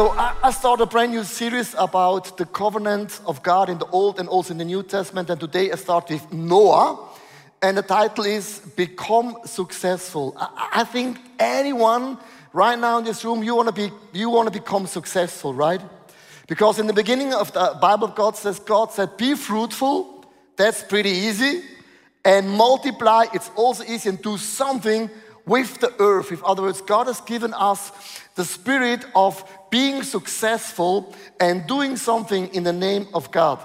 So I, I start a brand new series about the covenant of God in the Old and also in the New Testament. And today I start with Noah. And the title is Become Successful. I, I think anyone right now in this room, you want to be, you want to become successful, right? Because in the beginning of the Bible, God says, God said, be fruitful. That's pretty easy. And multiply, it's also easy. And do something with the earth. In other words, God has given us the spirit of being successful and doing something in the name of God.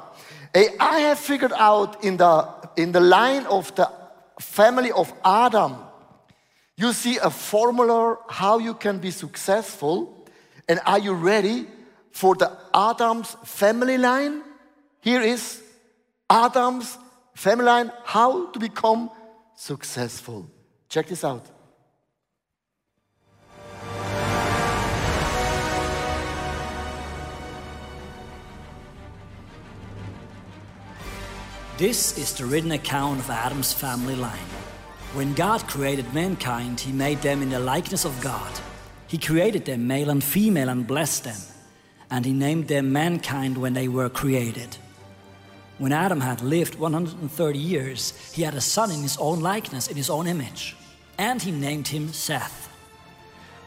I have figured out in the, in the line of the family of Adam, you see a formula how you can be successful. And are you ready for the Adam's family line? Here is Adam's family line how to become successful. Check this out. This is the written account of Adam's family line. When God created mankind, He made them in the likeness of God. He created them male and female and blessed them. And He named them mankind when they were created. When Adam had lived 130 years, he had a son in his own likeness, in his own image. And he named him Seth.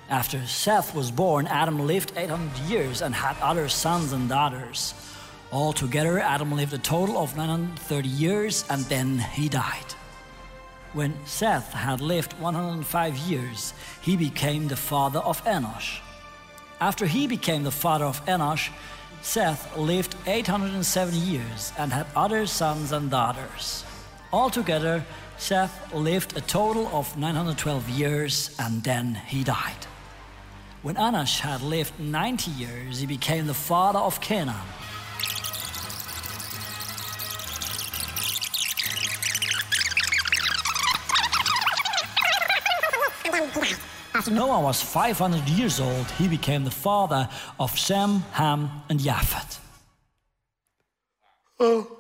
After Seth was born, Adam lived 800 years and had other sons and daughters. Altogether, Adam lived a total of 930 years and then he died. When Seth had lived 105 years, he became the father of Enosh. After he became the father of Enosh, Seth lived 870 years and had other sons and daughters. Altogether, Seth lived a total of 912 years and then he died. When Enosh had lived 90 years, he became the father of Canaan. After Noah was 500 years old, he became the father of Shem, Ham, and Japheth. Oh.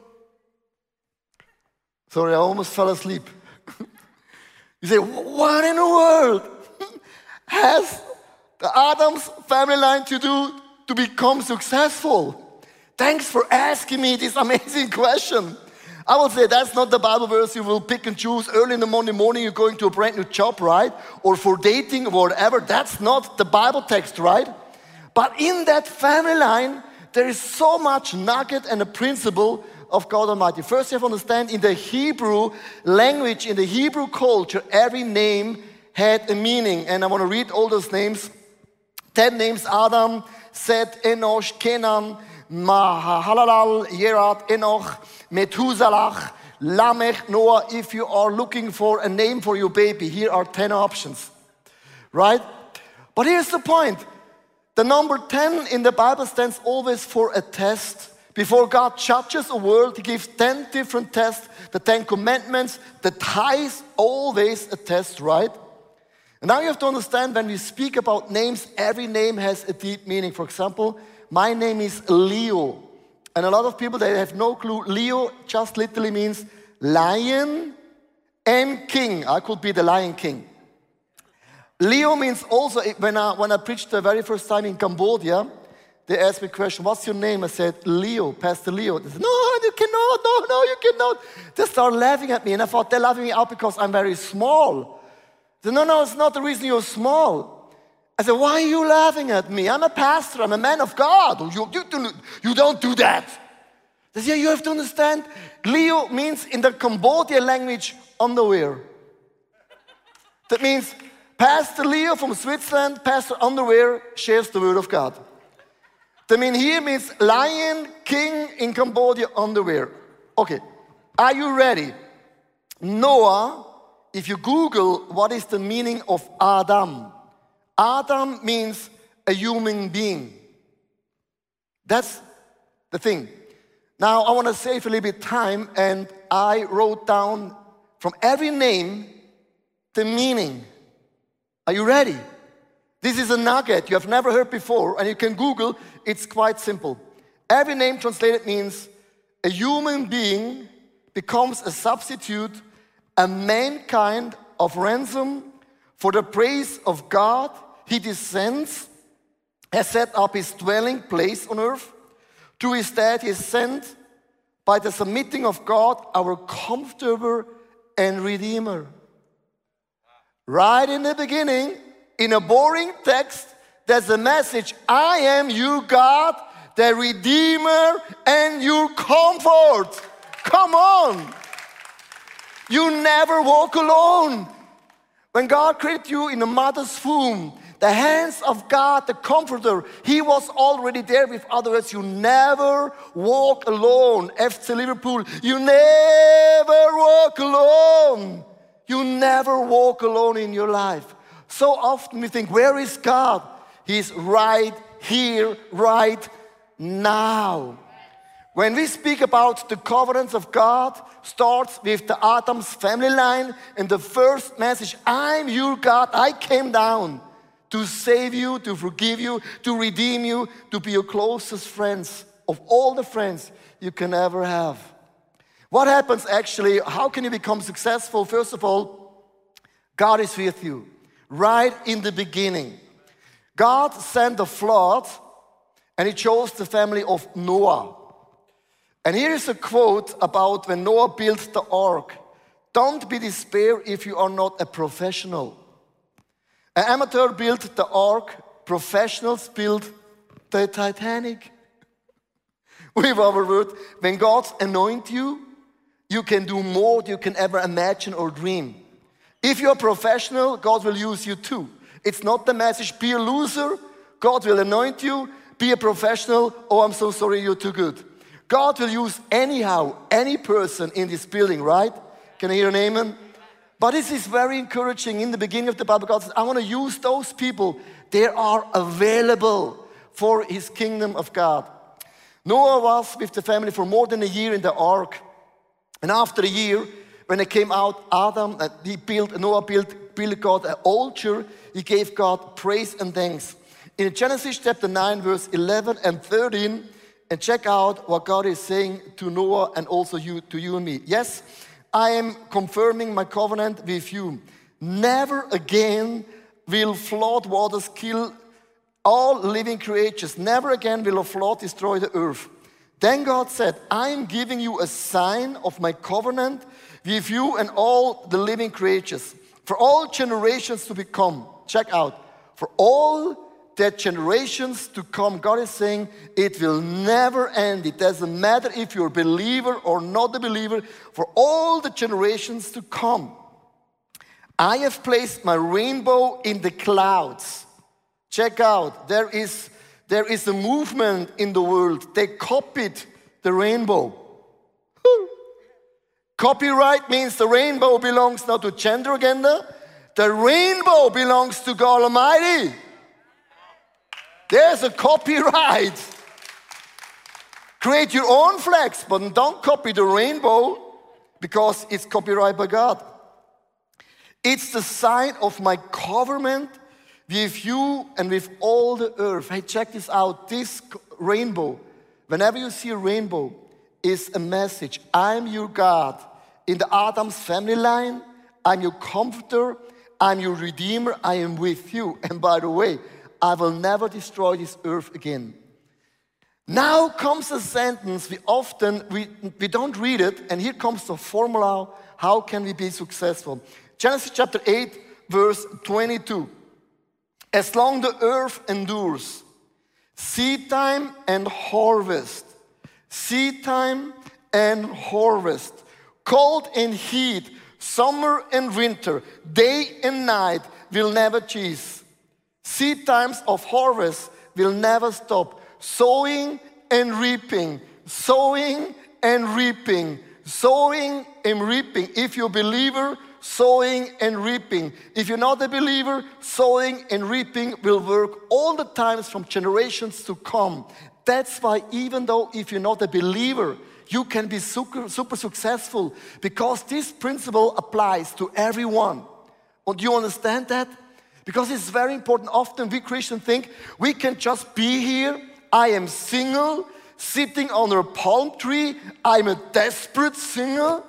Sorry, I almost fell asleep. you say, what in the world has the Adams family line to do to become successful? Thanks for asking me this amazing question. I will say that's not the Bible verse you will pick and choose early in the Monday morning. You're going to a brand new job, right? Or for dating or whatever. That's not the Bible text, right? But in that family line, there is so much nugget and a principle of God Almighty. First, you have to understand in the Hebrew language, in the Hebrew culture, every name had a meaning. And I want to read all those names. Ten names Adam, Seth, Enosh, Kenan, Mahalalel, Yerat, Enoch, Methuselah, Lamech, Noah. If you are looking for a name for your baby, here are 10 options. Right? But here's the point the number 10 in the Bible stands always for a test. Before God judges a world, He gives 10 different tests, the 10 commandments, the tithes, always a test, right? And now you have to understand when we speak about names, every name has a deep meaning. For example, my name is Leo. And a lot of people, they have no clue. Leo just literally means lion and king. I could be the lion king. Leo means also, when I, when I preached the very first time in Cambodia, they asked me a question, what's your name? I said, Leo, Pastor Leo. They said, no, you cannot, no, no, you cannot. They started laughing at me, and I thought they're laughing me out because I'm very small. They said, no, no, it's not the reason you're small. I said, Why are you laughing at me? I'm a pastor, I'm a man of God. You, you, you don't do that. They said, yeah, You have to understand, Leo means in the Cambodian language underwear. That means Pastor Leo from Switzerland, Pastor Underwear, shares the word of God. That mean here means lion, king in Cambodia, underwear. Okay, are you ready? Noah, if you Google what is the meaning of Adam, Adam means a human being. That's the thing. Now, I want to save a little bit of time, and I wrote down from every name the meaning. Are you ready? This is a nugget you have never heard before, and you can Google, it's quite simple. Every name translated means a human being becomes a substitute, a mankind of ransom for the praise of God he descends has set up his dwelling place on earth. To his death, he is sent by the submitting of God, our comforter and redeemer. Right in the beginning, in a boring text, there's a message I am you, God, the redeemer and your comfort. Come on. You never walk alone. When God created you in a mother's womb, the hands of God, the comforter, He was already there. With other words, you never walk alone. FC Liverpool, you never walk alone. You never walk alone in your life. So often we think, where is God? He's right here, right now. When we speak about the covenants of God, starts with the Adam's family line, and the first message, I'm your God, I came down to save you, to forgive you, to redeem you, to be your closest friends of all the friends you can ever have. What happens actually? How can you become successful? First of all, God is with you right in the beginning. God sent a flood and He chose the family of Noah. And here is a quote about when Noah built the ark Don't be despair if you are not a professional. An amateur built the ark, professionals built the Titanic. With our word, when God anoints you, you can do more than you can ever imagine or dream. If you're a professional, God will use you too. It's not the message, be a loser, God will anoint you, be a professional, oh, I'm so sorry, you're too good. God will use anyhow, any person in this building, right? Can I hear an amen? But this is very encouraging. In the beginning of the Bible, God says, I want to use those people. They are available for his kingdom of God. Noah was with the family for more than a year in the ark. And after a year, when it came out, Adam, uh, he built, Noah built, built God an altar. He gave God praise and thanks. In Genesis chapter 9, verse 11 and 13, and check out what God is saying to Noah and also you, to you and me. Yes, I am confirming my covenant with you. Never again will flood waters kill all living creatures. Never again will a flood destroy the earth. Then God said, I am giving you a sign of my covenant with you and all the living creatures for all generations to become. Check out. For all that generations to come, God is saying it will never end. It doesn't matter if you're a believer or not a believer, for all the generations to come. I have placed my rainbow in the clouds. Check out, there is, there is a movement in the world. They copied the rainbow. Copyright means the rainbow belongs not to gender agenda, the rainbow belongs to God Almighty. There's a copyright. Create your own flags, but don't copy the rainbow because it's copyright by God. It's the sign of my covenant with you and with all the earth. Hey, check this out. This rainbow, whenever you see a rainbow, is a message. I'm your God. In the Adam's family line, I'm your comforter, I'm your redeemer, I am with you. And by the way, I will never destroy this earth again. Now comes a sentence we often we, we don't read it, and here comes the formula how can we be successful? Genesis chapter 8, verse 22. As long the earth endures, seed time and harvest, seed time and harvest, cold and heat, summer and winter, day and night will never cease Seed times of harvest will never stop. Sowing and reaping, sowing and reaping, sowing and reaping. If you're a believer, sowing and reaping. If you're not a believer, sowing and reaping will work all the times from generations to come. That's why, even though if you're not a believer, you can be super, super successful because this principle applies to everyone. Do you understand that? Because it's very important. Often we Christians think we can just be here. I am single, sitting under a palm tree. I'm a desperate single.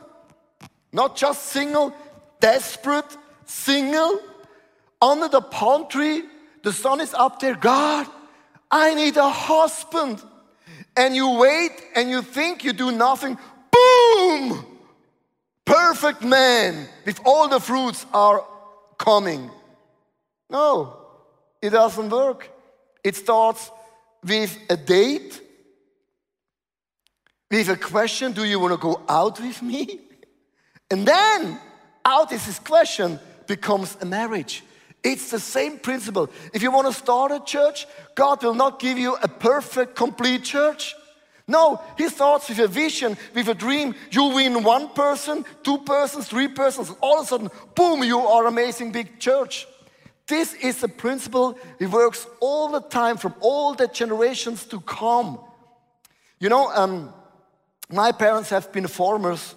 Not just single, desperate single. Under the palm tree, the sun is up there. God, I need a husband. And you wait and you think you do nothing. Boom! Perfect man with all the fruits are coming. No, it doesn't work. It starts with a date, with a question Do you want to go out with me? And then, out of this question becomes a marriage. It's the same principle. If you want to start a church, God will not give you a perfect, complete church. No, He starts with a vision, with a dream. You win one person, two persons, three persons. All of a sudden, boom, you are amazing big church. This is a principle. It works all the time from all the generations to come. You know, um, my parents have been farmers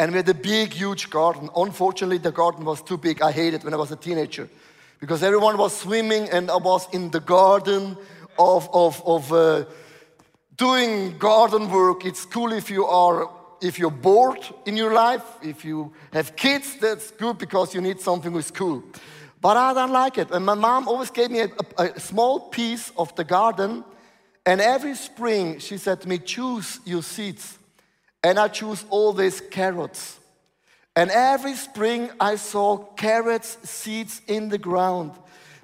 and we had a big, huge garden. Unfortunately, the garden was too big. I hated when I was a teenager because everyone was swimming and I was in the garden of, of, of uh, doing garden work. It's cool if you are if you're bored in your life, if you have kids, that's good because you need something with cool. But I don't like it. And my mom always gave me a, a, a, small piece of the garden. And every spring, she said to me, Choose your seeds. And I choose all these carrots. And every spring, I saw carrots seeds in the ground.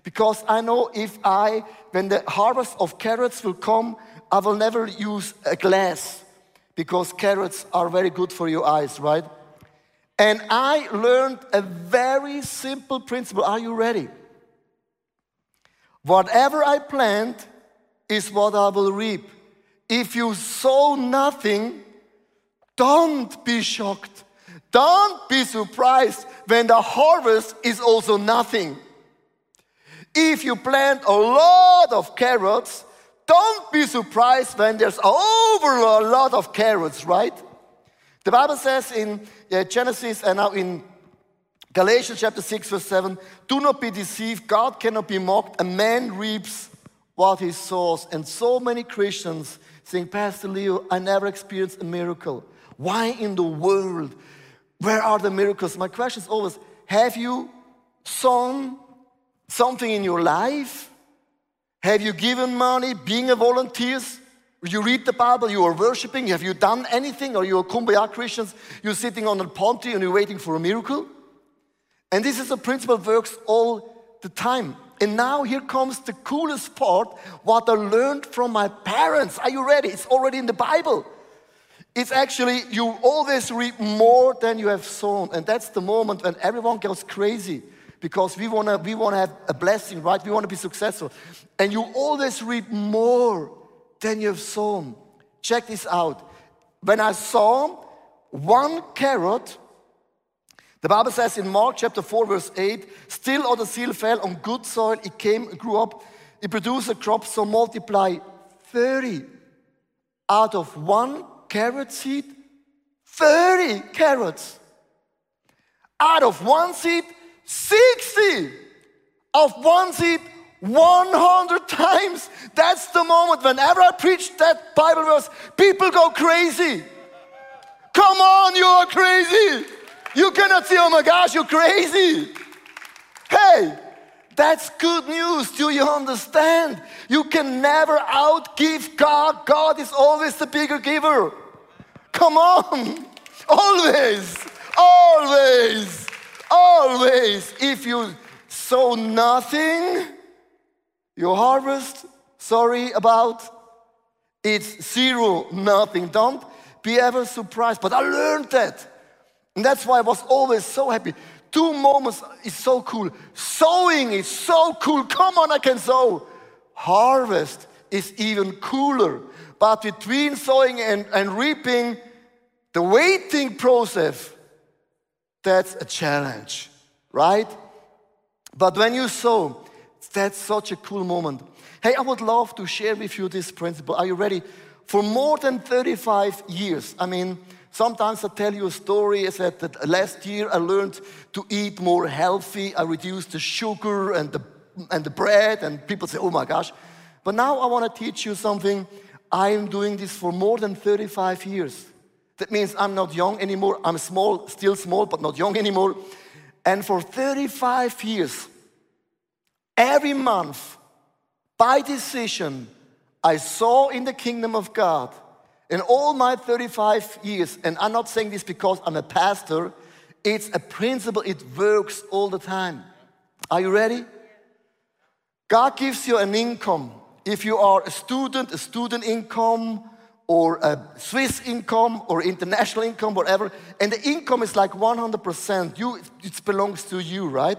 Because I know if I, when the harvest of carrots will come, I will never use a glass. Because carrots are very good for your eyes, right? And I learned a very simple principle. Are you ready? Whatever I plant is what I will reap. If you sow nothing, don't be shocked. Don't be surprised when the harvest is also nothing. If you plant a lot of carrots, don't be surprised when there's over a lot of carrots, right? The Bible says in uh, Genesis and now in Galatians chapter 6, verse 7 do not be deceived, God cannot be mocked. A man reaps what he sows. And so many Christians saying, Pastor Leo, I never experienced a miracle. Why in the world? Where are the miracles? My question is always have you sown something in your life? Have you given money, being a volunteer? You read the Bible, you are worshiping. Have you done anything? Or you are kumbaya Christians? You're sitting on a ponty and you're waiting for a miracle? And this is a principle works all the time. And now here comes the coolest part what I learned from my parents. Are you ready? It's already in the Bible. It's actually, you always reap more than you have sown. And that's the moment when everyone goes crazy because we wanna, we wanna have a blessing, right? We wanna be successful. And you always reap more than you've sown. Check this out. When I saw one carrot, the Bible says in Mark chapter 4, verse 8, still other seed fell on good soil, it came, grew up, it produced a crop, so multiply 30 out of one carrot seed, 30 carrots. Out of one seed, 60 of one seed 100 times. That's the moment whenever I preach that Bible verse, people go crazy. Come on, you are crazy. You cannot say, oh my gosh, you're crazy. Hey, that's good news. Do you understand? You can never outgive God. God is always the bigger giver. Come on. Always, always, always. If you sow nothing, your harvest, sorry about, it's zero, nothing. Don't be ever surprised. But I learned that. And that's why I was always so happy. Two moments is so cool. Sowing is so cool. Come on, I can sow. Harvest is even cooler. But between sowing and, and reaping, the waiting process, that's a challenge, right? But when you sow, that's such a cool moment. Hey, I would love to share with you this principle. Are you ready? For more than 35 years, I mean, sometimes I tell you a story. I said that last year I learned to eat more healthy. I reduced the sugar and the, and the bread, and people say, oh my gosh. But now I want to teach you something. I am doing this for more than 35 years. That means I'm not young anymore. I'm small, still small, but not young anymore. And for 35 years, every month, by decision, I saw in the kingdom of God in all my 35 years, and I'm not saying this because I'm a pastor, it's a principle, it works all the time. Are you ready? God gives you an income. If you are a student, a student income, or a Swiss income, or international income, whatever, and the income is like 100%, you, it belongs to you, right?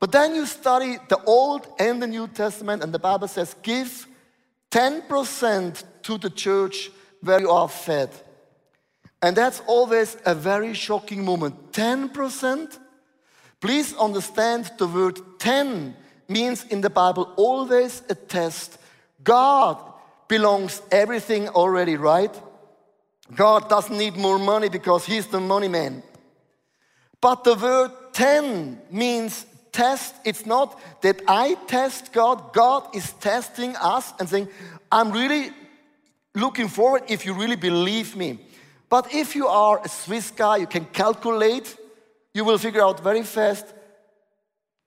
But then you study the Old and the New Testament, and the Bible says, give 10% to the church where you are fed. And that's always a very shocking moment. 10%? Please understand the word 10 means in the Bible always a test. God belongs everything already, right? God doesn't need more money because he's the money man. But the word 10 means test. It's not that I test God. God is testing us and saying, I'm really looking forward if you really believe me. But if you are a Swiss guy, you can calculate, you will figure out very fast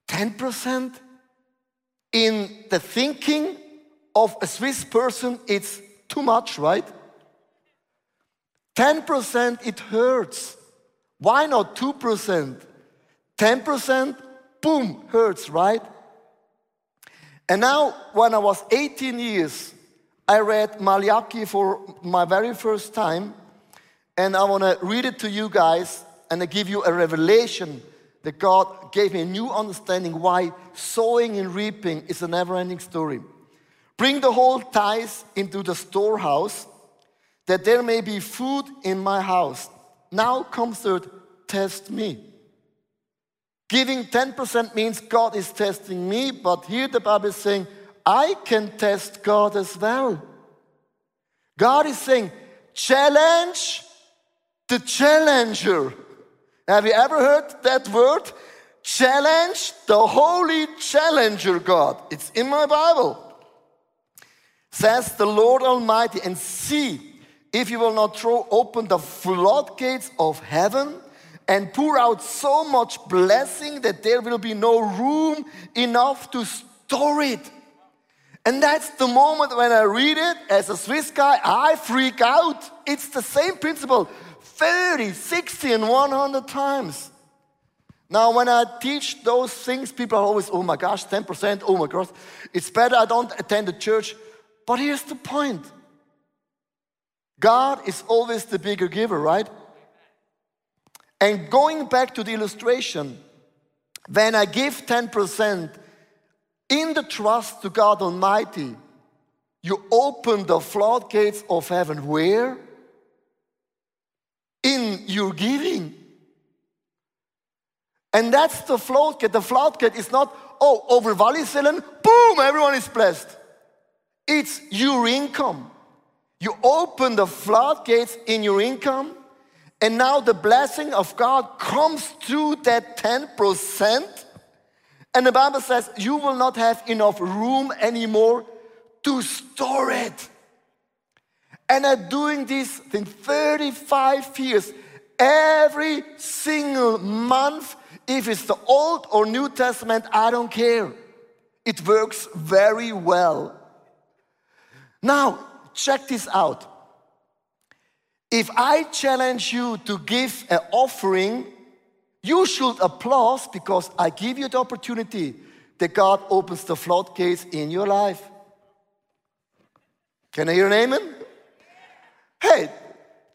10% in the thinking of a Swiss person, it's too much, right? 10% it hurts. Why not 2%? 10%, boom, hurts, right? And now, when I was 18 years, I read Malachi for my very first time, and I want to read it to you guys and I give you a revelation that God gave me a new understanding why sowing and reaping is a never ending story. Bring the whole tithes into the storehouse, that there may be food in my house. Now comes the test me. Giving 10% means God is testing me, but here the Bible is saying, I can test God as well. God is saying, challenge the challenger. Have you ever heard that word? Challenge the holy challenger God. It's in my Bible. Says the Lord Almighty, and see if you will not throw open the floodgates of heaven and pour out so much blessing that there will be no room enough to store it. And that's the moment when I read it as a Swiss guy, I freak out. It's the same principle 30, 60, and 100 times. Now, when I teach those things, people are always, oh my gosh, 10%, oh my gosh, it's better I don't attend the church. But here's the point God is always the bigger giver, right? And going back to the illustration, when I give 10%, in the trust to God Almighty, you open the floodgates of heaven. Where? In your giving. And that's the floodgate. The floodgate is not, oh, over Wallisellen, boom, everyone is blessed. It's your income. You open the floodgates in your income, and now the blessing of God comes through that 10% and the Bible says you will not have enough room anymore to store it. And I'm doing this in 35 years. Every single month, if it's the Old or New Testament, I don't care. It works very well. Now, check this out. If I challenge you to give an offering you should applaud because I give you the opportunity that God opens the floodgates in your life. Can I hear an amen? Hey,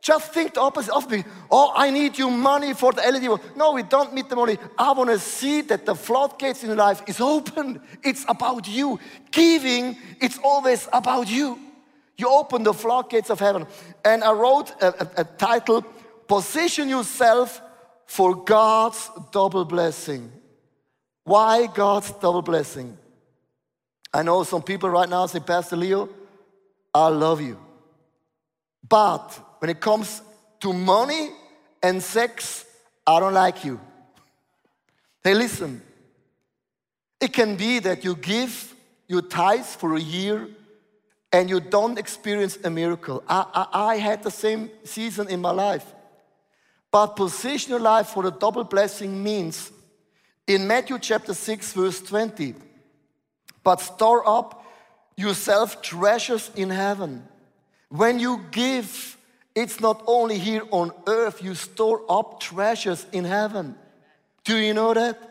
just think the opposite of me. Oh, I need you money for the LED. No, we don't need the money. I want to see that the floodgates in your life is open. It's about you. Giving, it's always about you. You open the floodgates of heaven. And I wrote a, a, a title, Position Yourself for God's double blessing. Why God's double blessing? I know some people right now say, Pastor Leo, I love you. But when it comes to money and sex, I don't like you. Hey, listen. It can be that you give your tithes for a year and you don't experience a miracle. I, I, I had the same season in my life. But position your life for a double blessing means in Matthew chapter 6, verse 20, but store up yourself treasures in heaven. When you give, it's not only here on earth, you store up treasures in heaven. Do you know that?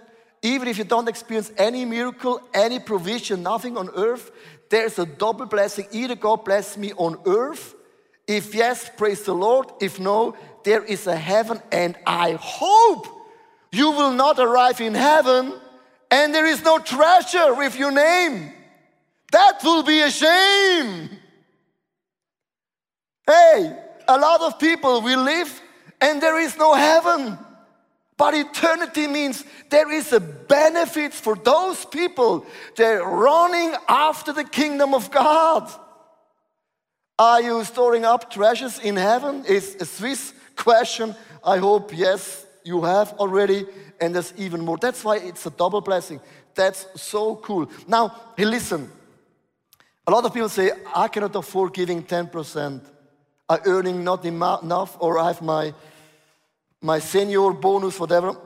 Even if you don't experience any miracle, any provision, nothing on earth, there's a double blessing. Either God bless me on earth. If yes, praise the Lord. If no, there is a heaven. And I hope you will not arrive in heaven and there is no treasure with your name. That will be a shame. Hey, a lot of people will live and there is no heaven. But eternity means there is a benefit for those people. They're running after the kingdom of God. Are you storing up treasures in heaven? Is a Swiss question. I hope yes, you have already, and there's even more. That's why it's a double blessing. That's so cool. Now, hey, listen. A lot of people say, I cannot afford giving 10%. I'm earning not enough, or I have my my senior bonus, whatever.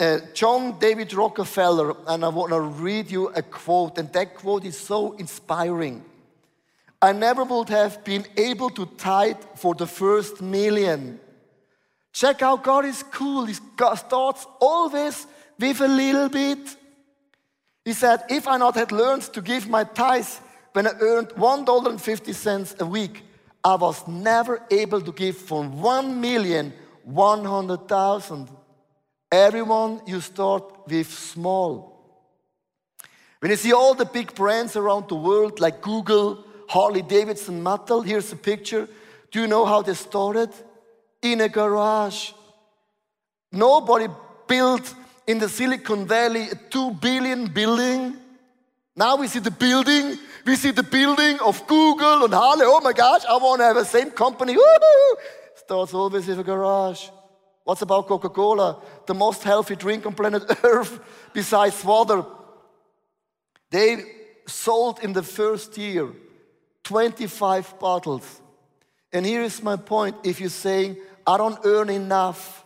Uh, John David Rockefeller, and I want to read you a quote, and that quote is so inspiring. I never would have been able to tithe for the first million. Check out God is cool. He starts always with a little bit. He said, If I not had learned to give my tithes when I earned $1.50 a week, I was never able to give from 1 million 100,000. Everyone, you start with small. When you see all the big brands around the world, like Google, Harley Davidson, Mattel, here's a picture. Do you know how they started? In a garage. Nobody built in the Silicon Valley a two billion building. Now we see the building. We see the building of Google and Harley. Oh my gosh, I want to have the same company. Woo-hoo! Starts always in a garage. What's about Coca Cola? The most healthy drink on planet Earth besides water. They sold in the first year 25 bottles. And here is my point if you're saying, I don't earn enough,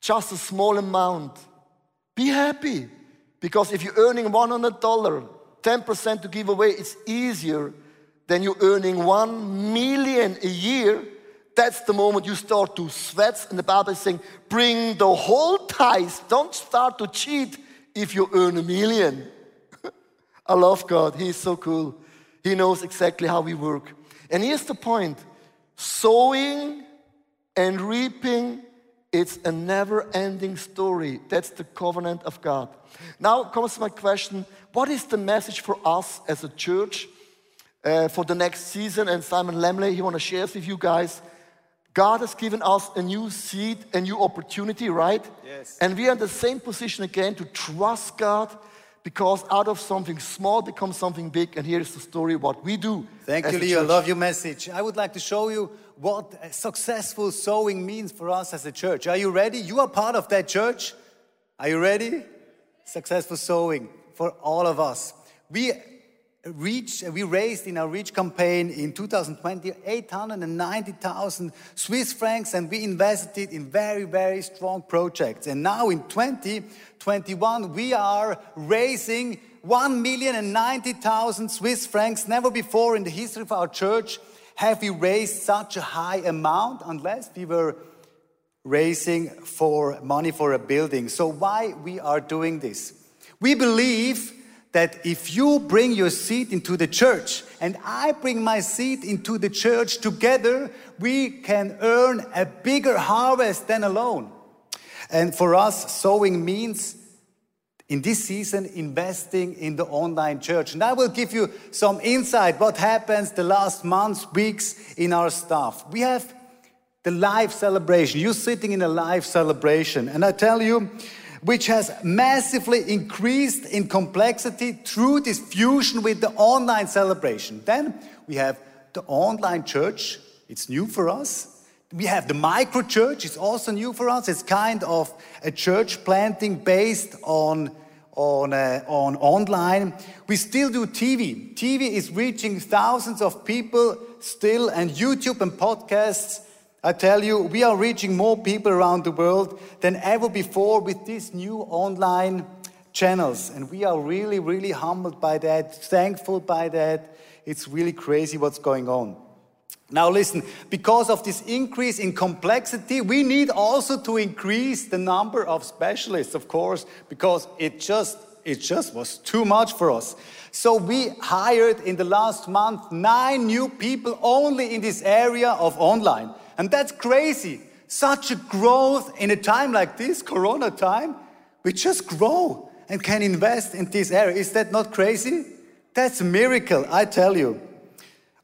just a small amount, be happy. Because if you're earning $100, 10% to give away, it's easier than you earning 1 million a year that's the moment you start to sweat. And the Bible is saying, bring the whole tithe. Don't start to cheat if you earn a million. I love God. He's so cool. He knows exactly how we work. And here's the point sowing and reaping, it's a never ending story. That's the covenant of God. Now comes my question what is the message for us as a church uh, for the next season? And Simon Lemley, he want to share with you guys God has given us a new seed, a new opportunity, right? Yes. And we are in the same position again to trust God because out of something small becomes something big. And here is the story what we do. Thank you, Leo. I Love your message. I would like to show you what successful sowing means for us as a church. Are you ready? You are part of that church. Are you ready? Successful sowing for all of us. We reached, we raised in our Reach campaign in 2020 890,000 Swiss francs and we invested in very, very strong projects. And now in 2021, we are raising 1,090,000 Swiss francs. Never before in the history of our church have we raised such a high amount unless we were raising for money for a building. So why we are doing this? We believe that if you bring your seed into the church and I bring my seed into the church together, we can earn a bigger harvest than alone. And for us, sowing means in this season investing in the online church. And I will give you some insight what happens the last months, weeks in our staff. We have the live celebration. You're sitting in a live celebration. And I tell you, which has massively increased in complexity through this fusion with the online celebration. Then we have the online church, it's new for us. We have the micro church, it's also new for us. It's kind of a church planting based on, on, uh, on online. We still do TV. TV is reaching thousands of people still, and YouTube and podcasts I tell you, we are reaching more people around the world than ever before with these new online channels. And we are really, really humbled by that, thankful by that. It's really crazy what's going on. Now, listen, because of this increase in complexity, we need also to increase the number of specialists, of course, because it just it just was too much for us. So we hired in the last month nine new people only in this area of online. And that's crazy. Such a growth in a time like this, Corona time, we just grow and can invest in this area. Is that not crazy? That's a miracle, I tell you.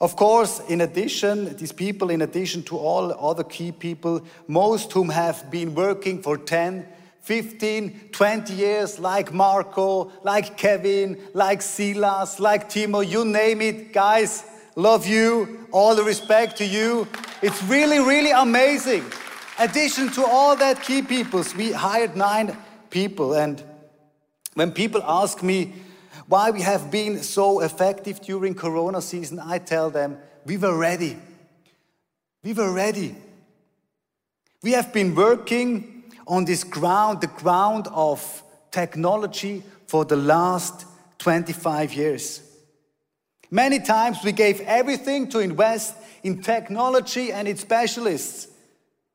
Of course, in addition, these people, in addition to all other key people, most whom have been working for 10, 15, 20 years, like Marco, like Kevin, like Silas, like Timo, you name it, guys, love you, all the respect to you. It's really, really amazing. Addition to all that key people, we hired nine people. And when people ask me, why we have been so effective during Corona season, I tell them we were ready. We were ready. We have been working on this ground, the ground of technology for the last 25 years. Many times we gave everything to invest in technology and its specialists.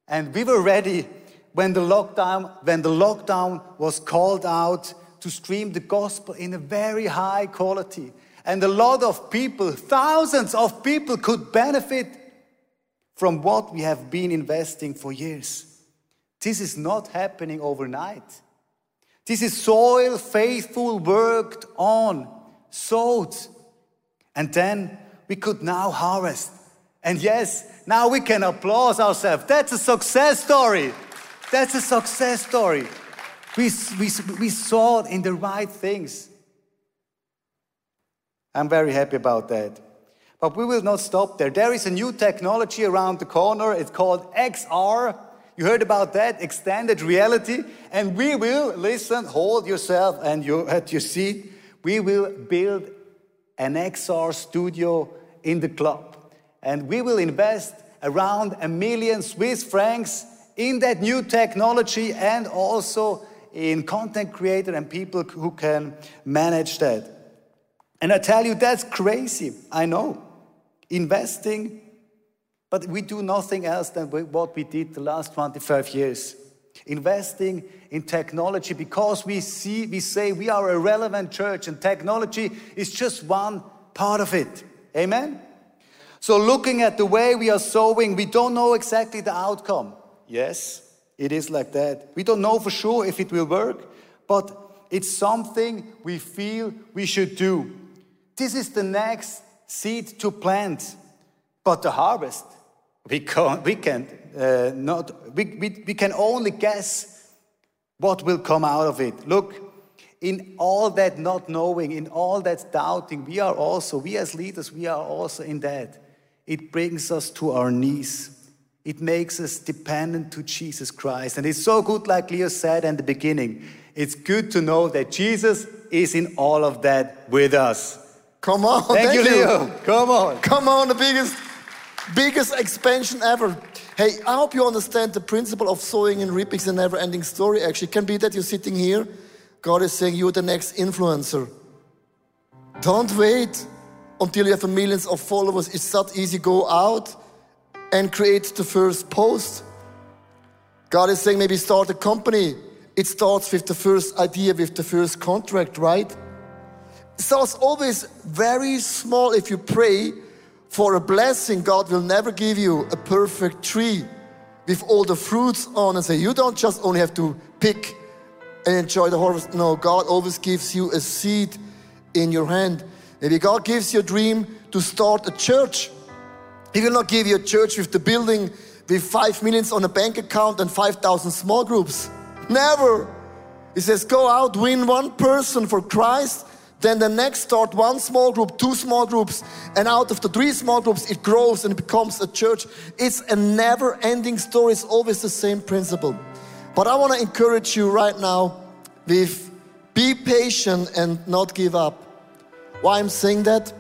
And we were ready when the lockdown, when the lockdown was called out to stream the gospel in a very high quality. And a lot of people, thousands of people, could benefit from what we have been investing for years. This is not happening overnight. This is soil faithful, worked on, sowed. And then we could now harvest. And yes, now we can applaud ourselves. That's a success story. That's a success story. We, we, we saw in the right things. I'm very happy about that. But we will not stop there. There is a new technology around the corner. It's called XR. You heard about that, extended reality. And we will, listen, hold yourself and you at your seat. We will build an XR studio in the club. And we will invest around a million Swiss francs in that new technology and also in content creator and people who can manage that. And I tell you, that's crazy. I know. Investing, but we do nothing else than what we did the last 25 years. Investing in technology because we see, we say we are a relevant church and technology is just one part of it. Amen? So, looking at the way we are sowing, we don't know exactly the outcome. Yes, it is like that. We don't know for sure if it will work, but it's something we feel we should do. This is the next seed to plant. But the harvest, we can't, we can uh, not, we, we, we can only guess what will come out of it. Look, in all that not knowing, in all that doubting, we are also, we as leaders, we are also in that. It brings us to our knees. It makes us dependent to Jesus Christ. And it's so good, like Leo said in the beginning. It's good to know that Jesus is in all of that with us. Come on. Thank, thank you, Leo. Come on. Come on, the biggest, biggest expansion ever. Hey, I hope you understand the principle of sowing and reaping is a never ending story. Actually, it can be that you're sitting here. God is saying you're the next influencer. Don't wait until you have millions of followers. It's not easy. Go out and create the first post. God is saying maybe start a company. It starts with the first idea, with the first contract, right? It starts always very small. If you pray for a blessing, God will never give you a perfect tree with all the fruits on and say, you don't just only have to pick and enjoy the harvest. No, God always gives you a seed in your hand. Maybe God gives you a dream to start a church. He will not give you a church with the building with five millions on a bank account and 5,000 small groups. Never. He says, go out, win one person for Christ. Then the next start one small group, two small groups, and out of the three small groups, it grows and it becomes a church. It's a never ending story. It's always the same principle. But I want to encourage you right now with be patient and not give up. Why I'm saying that?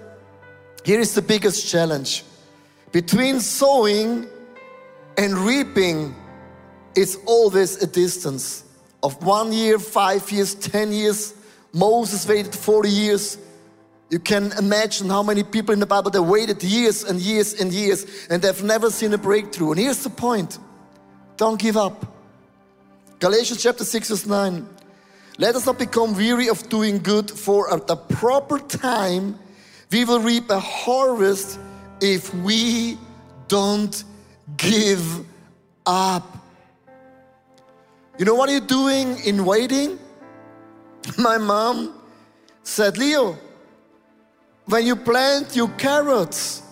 Here is the biggest challenge. Between sowing and reaping, it's always a distance of one year, five years, ten years. Moses waited 40 years. You can imagine how many people in the Bible they waited years and years and years and they've never seen a breakthrough. And here's the point don't give up. Galatians chapter 6, verse 9. Let us not become weary of doing good, for at the proper time we will reap a harvest if we don't give up. You know what you're you doing in waiting? My mom said, Leo, when you plant your carrots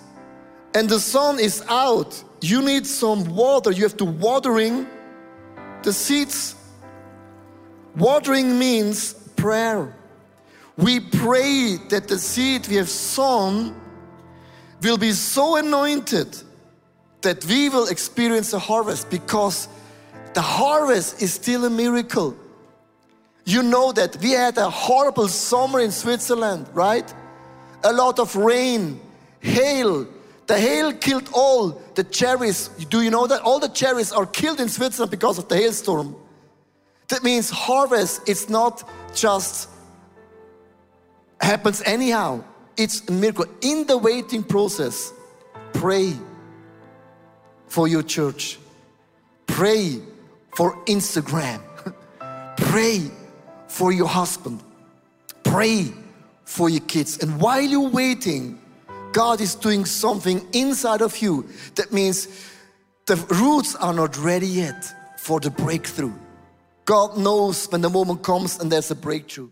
and the sun is out, you need some water. You have to watering the seeds. Watering means prayer. We pray that the seed we have sown will be so anointed that we will experience a harvest because the harvest is still a miracle. You know that we had a horrible summer in Switzerland, right? A lot of rain, hail. The hail killed all the cherries. Do you know that? All the cherries are killed in Switzerland because of the hailstorm. That means harvest is not just happens anyhow. It's a miracle. In the waiting process, pray for your church. Pray for Instagram. Pray for your husband. Pray for your kids. And while you're waiting, God is doing something inside of you. That means the roots are not ready yet for the breakthrough. God knows when the moment comes and there's a breakthrough.